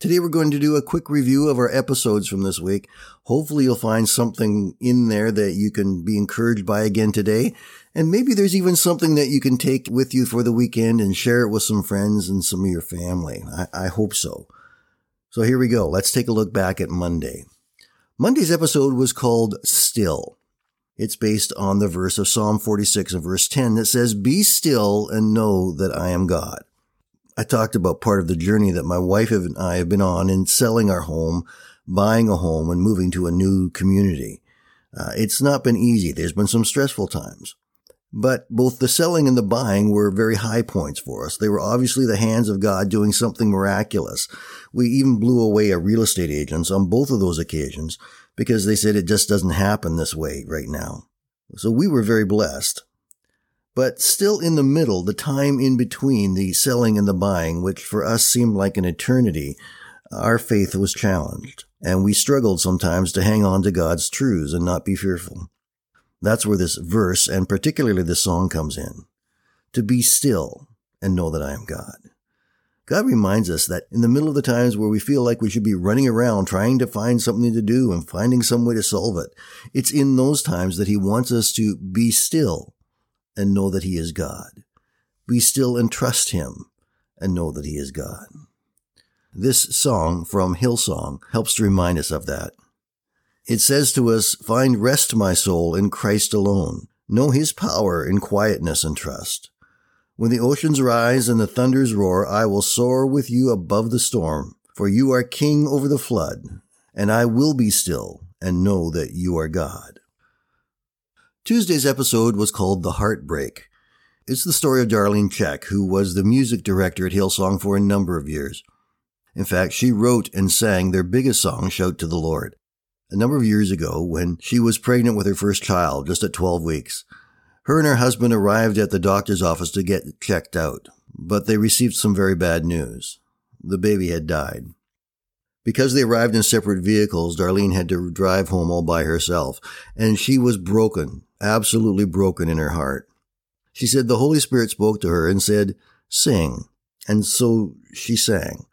Today we're going to do a quick review of our episodes from this week. Hopefully you'll find something in there that you can be encouraged by again today. And maybe there's even something that you can take with you for the weekend and share it with some friends and some of your family. I, I hope so. So here we go. Let's take a look back at Monday. Monday's episode was called Still. It's based on the verse of Psalm 46 and verse 10 that says, Be still and know that I am God. I talked about part of the journey that my wife and I have been on in selling our home, buying a home, and moving to a new community. Uh, it's not been easy. There's been some stressful times. But both the selling and the buying were very high points for us. They were obviously the hands of God doing something miraculous. We even blew away a real estate agents on both of those occasions because they said it just doesn't happen this way right now. So we were very blessed. But still in the middle, the time in between the selling and the buying, which for us seemed like an eternity, our faith was challenged. And we struggled sometimes to hang on to God's truths and not be fearful. That's where this verse and particularly this song comes in. To be still and know that I am God. God reminds us that in the middle of the times where we feel like we should be running around trying to find something to do and finding some way to solve it, it's in those times that He wants us to be still and know that He is God. Be still and trust Him and know that He is God. This song from Hillsong helps to remind us of that. It says to us, Find rest, my soul, in Christ alone. Know His power in quietness and trust. When the oceans rise and the thunders roar, I will soar with you above the storm, for you are king over the flood, and I will be still and know that you are God. Tuesday's episode was called The Heartbreak. It's the story of Darlene Zschech, who was the music director at Hillsong for a number of years. In fact, she wrote and sang their biggest song, Shout to the Lord. A number of years ago, when she was pregnant with her first child, just at 12 weeks, her and her husband arrived at the doctor's office to get checked out, but they received some very bad news. The baby had died. Because they arrived in separate vehicles, Darlene had to drive home all by herself, and she was broken, absolutely broken in her heart. She said the Holy Spirit spoke to her and said, Sing. And so she sang.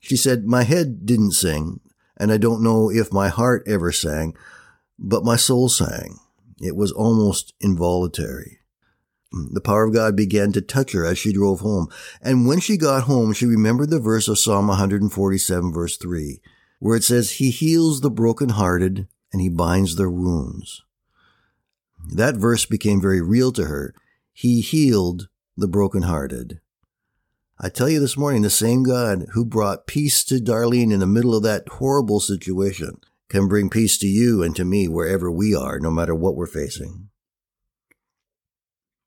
She said, My head didn't sing, and I don't know if my heart ever sang, but my soul sang. It was almost involuntary. The power of God began to touch her as she drove home. And when she got home, she remembered the verse of Psalm 147 verse 3, where it says, He heals the brokenhearted and he binds their wounds. That verse became very real to her. He healed the brokenhearted. I tell you this morning, the same God who brought peace to Darlene in the middle of that horrible situation can bring peace to you and to me wherever we are, no matter what we're facing.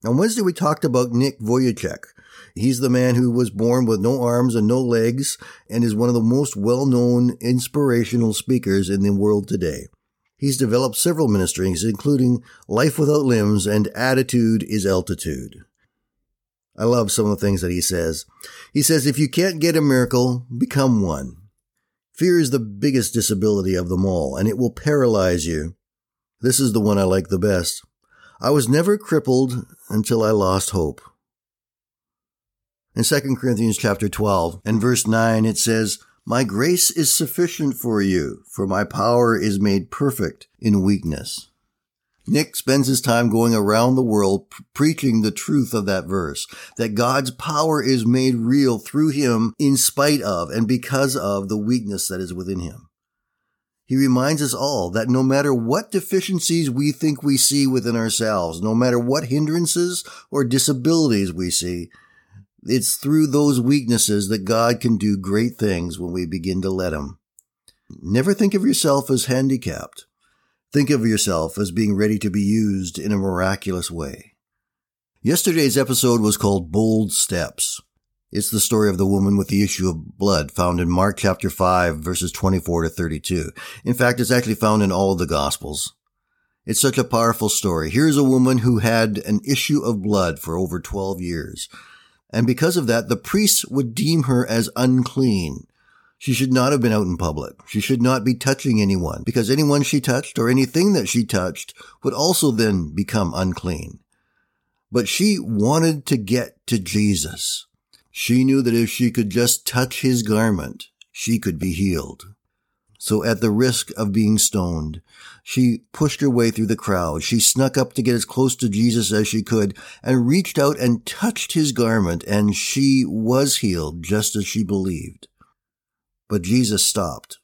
On Wednesday, we talked about Nick Vujicic. He's the man who was born with no arms and no legs and is one of the most well-known inspirational speakers in the world today. He's developed several ministries, including Life Without Limbs and Attitude is Altitude. I love some of the things that he says. He says, if you can't get a miracle, become one. Fear is the biggest disability of them all, and it will paralyze you. This is the one I like the best. I was never crippled until I lost hope. In 2 Corinthians chapter 12 and verse 9 it says, "My grace is sufficient for you, for my power is made perfect in weakness." Nick spends his time going around the world preaching the truth of that verse, that God's power is made real through him in spite of and because of the weakness that is within him. He reminds us all that no matter what deficiencies we think we see within ourselves, no matter what hindrances or disabilities we see, it's through those weaknesses that God can do great things when we begin to let Him. Never think of yourself as handicapped. Think of yourself as being ready to be used in a miraculous way. Yesterday's episode was called Bold Steps. It's the story of the woman with the issue of blood found in Mark chapter 5 verses 24 to 32. In fact, it's actually found in all of the gospels. It's such a powerful story. Here's a woman who had an issue of blood for over 12 years. And because of that, the priests would deem her as unclean. She should not have been out in public. She should not be touching anyone because anyone she touched or anything that she touched would also then become unclean. But she wanted to get to Jesus. She knew that if she could just touch his garment, she could be healed. So at the risk of being stoned, she pushed her way through the crowd. She snuck up to get as close to Jesus as she could and reached out and touched his garment and she was healed just as she believed. But Jesus stopped.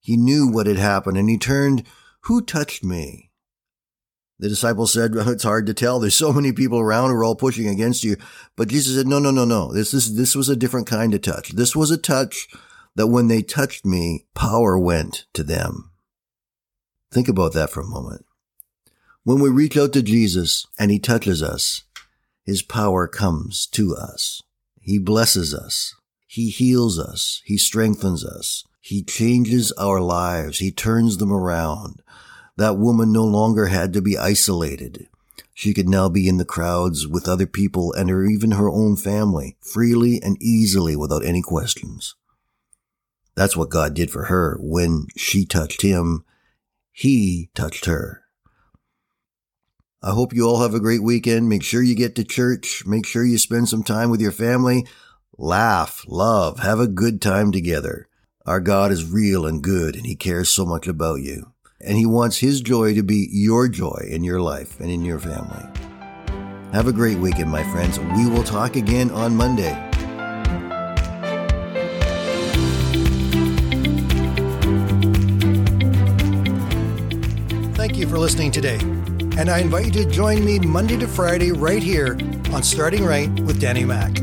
He knew what had happened and he turned, who touched me? The disciples said, it's hard to tell. There's so many people around who are all pushing against you. But Jesus said, no, no, no, no. This is, this was a different kind of touch. This was a touch that when they touched me, power went to them. Think about that for a moment. When we reach out to Jesus and he touches us, his power comes to us. He blesses us. He heals us. He strengthens us. He changes our lives. He turns them around. That woman no longer had to be isolated. She could now be in the crowds with other people and her, even her own family, freely and easily without any questions. That's what God did for her when she touched him. He touched her. I hope you all have a great weekend. Make sure you get to church. Make sure you spend some time with your family. Laugh, love, have a good time together. Our God is real and good and he cares so much about you. And he wants his joy to be your joy in your life and in your family. Have a great weekend, my friends. We will talk again on Monday. Thank you for listening today. And I invite you to join me Monday to Friday right here on Starting Right with Danny Mack.